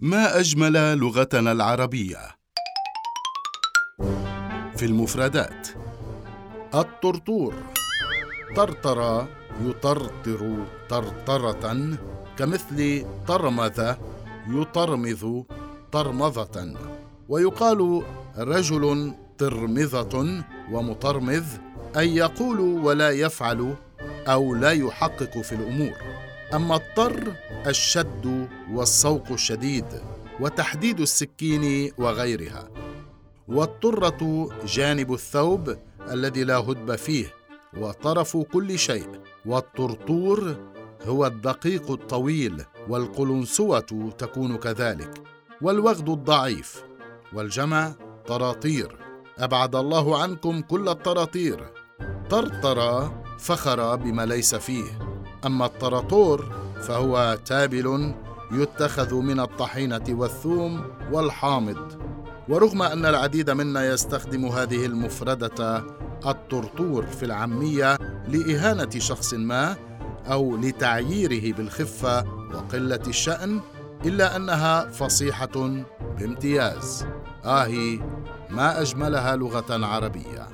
ما أجمل لغتنا العربية؟ في المفردات. الطرطور. طرطر يطرطر طرطرة كمثل طرمذ يطرمذ طرمظة ويقال رجل طرمظة ومطرمذ أي يقول ولا يفعل أو لا يحقق في الأمور. أما الطر الشد والصوق الشديد وتحديد السكين وغيرها. والطرة جانب الثوب الذي لا هدب فيه وطرف كل شيء. والطرطور هو الدقيق الطويل والقلنسوة تكون كذلك. والوغد الضعيف والجمع طراطير. أبعد الله عنكم كل الطراطير. طرطر فخر بما ليس فيه. أما الطراطور فهو تابل يتخذ من الطحينة والثوم والحامض. ورغم أن العديد منا يستخدم هذه المفردة الطرطور في العامية لإهانة شخص ما أو لتعييره بالخفة وقلة الشأن إلا أنها فصيحة بامتياز. آهي ما أجملها لغة عربية.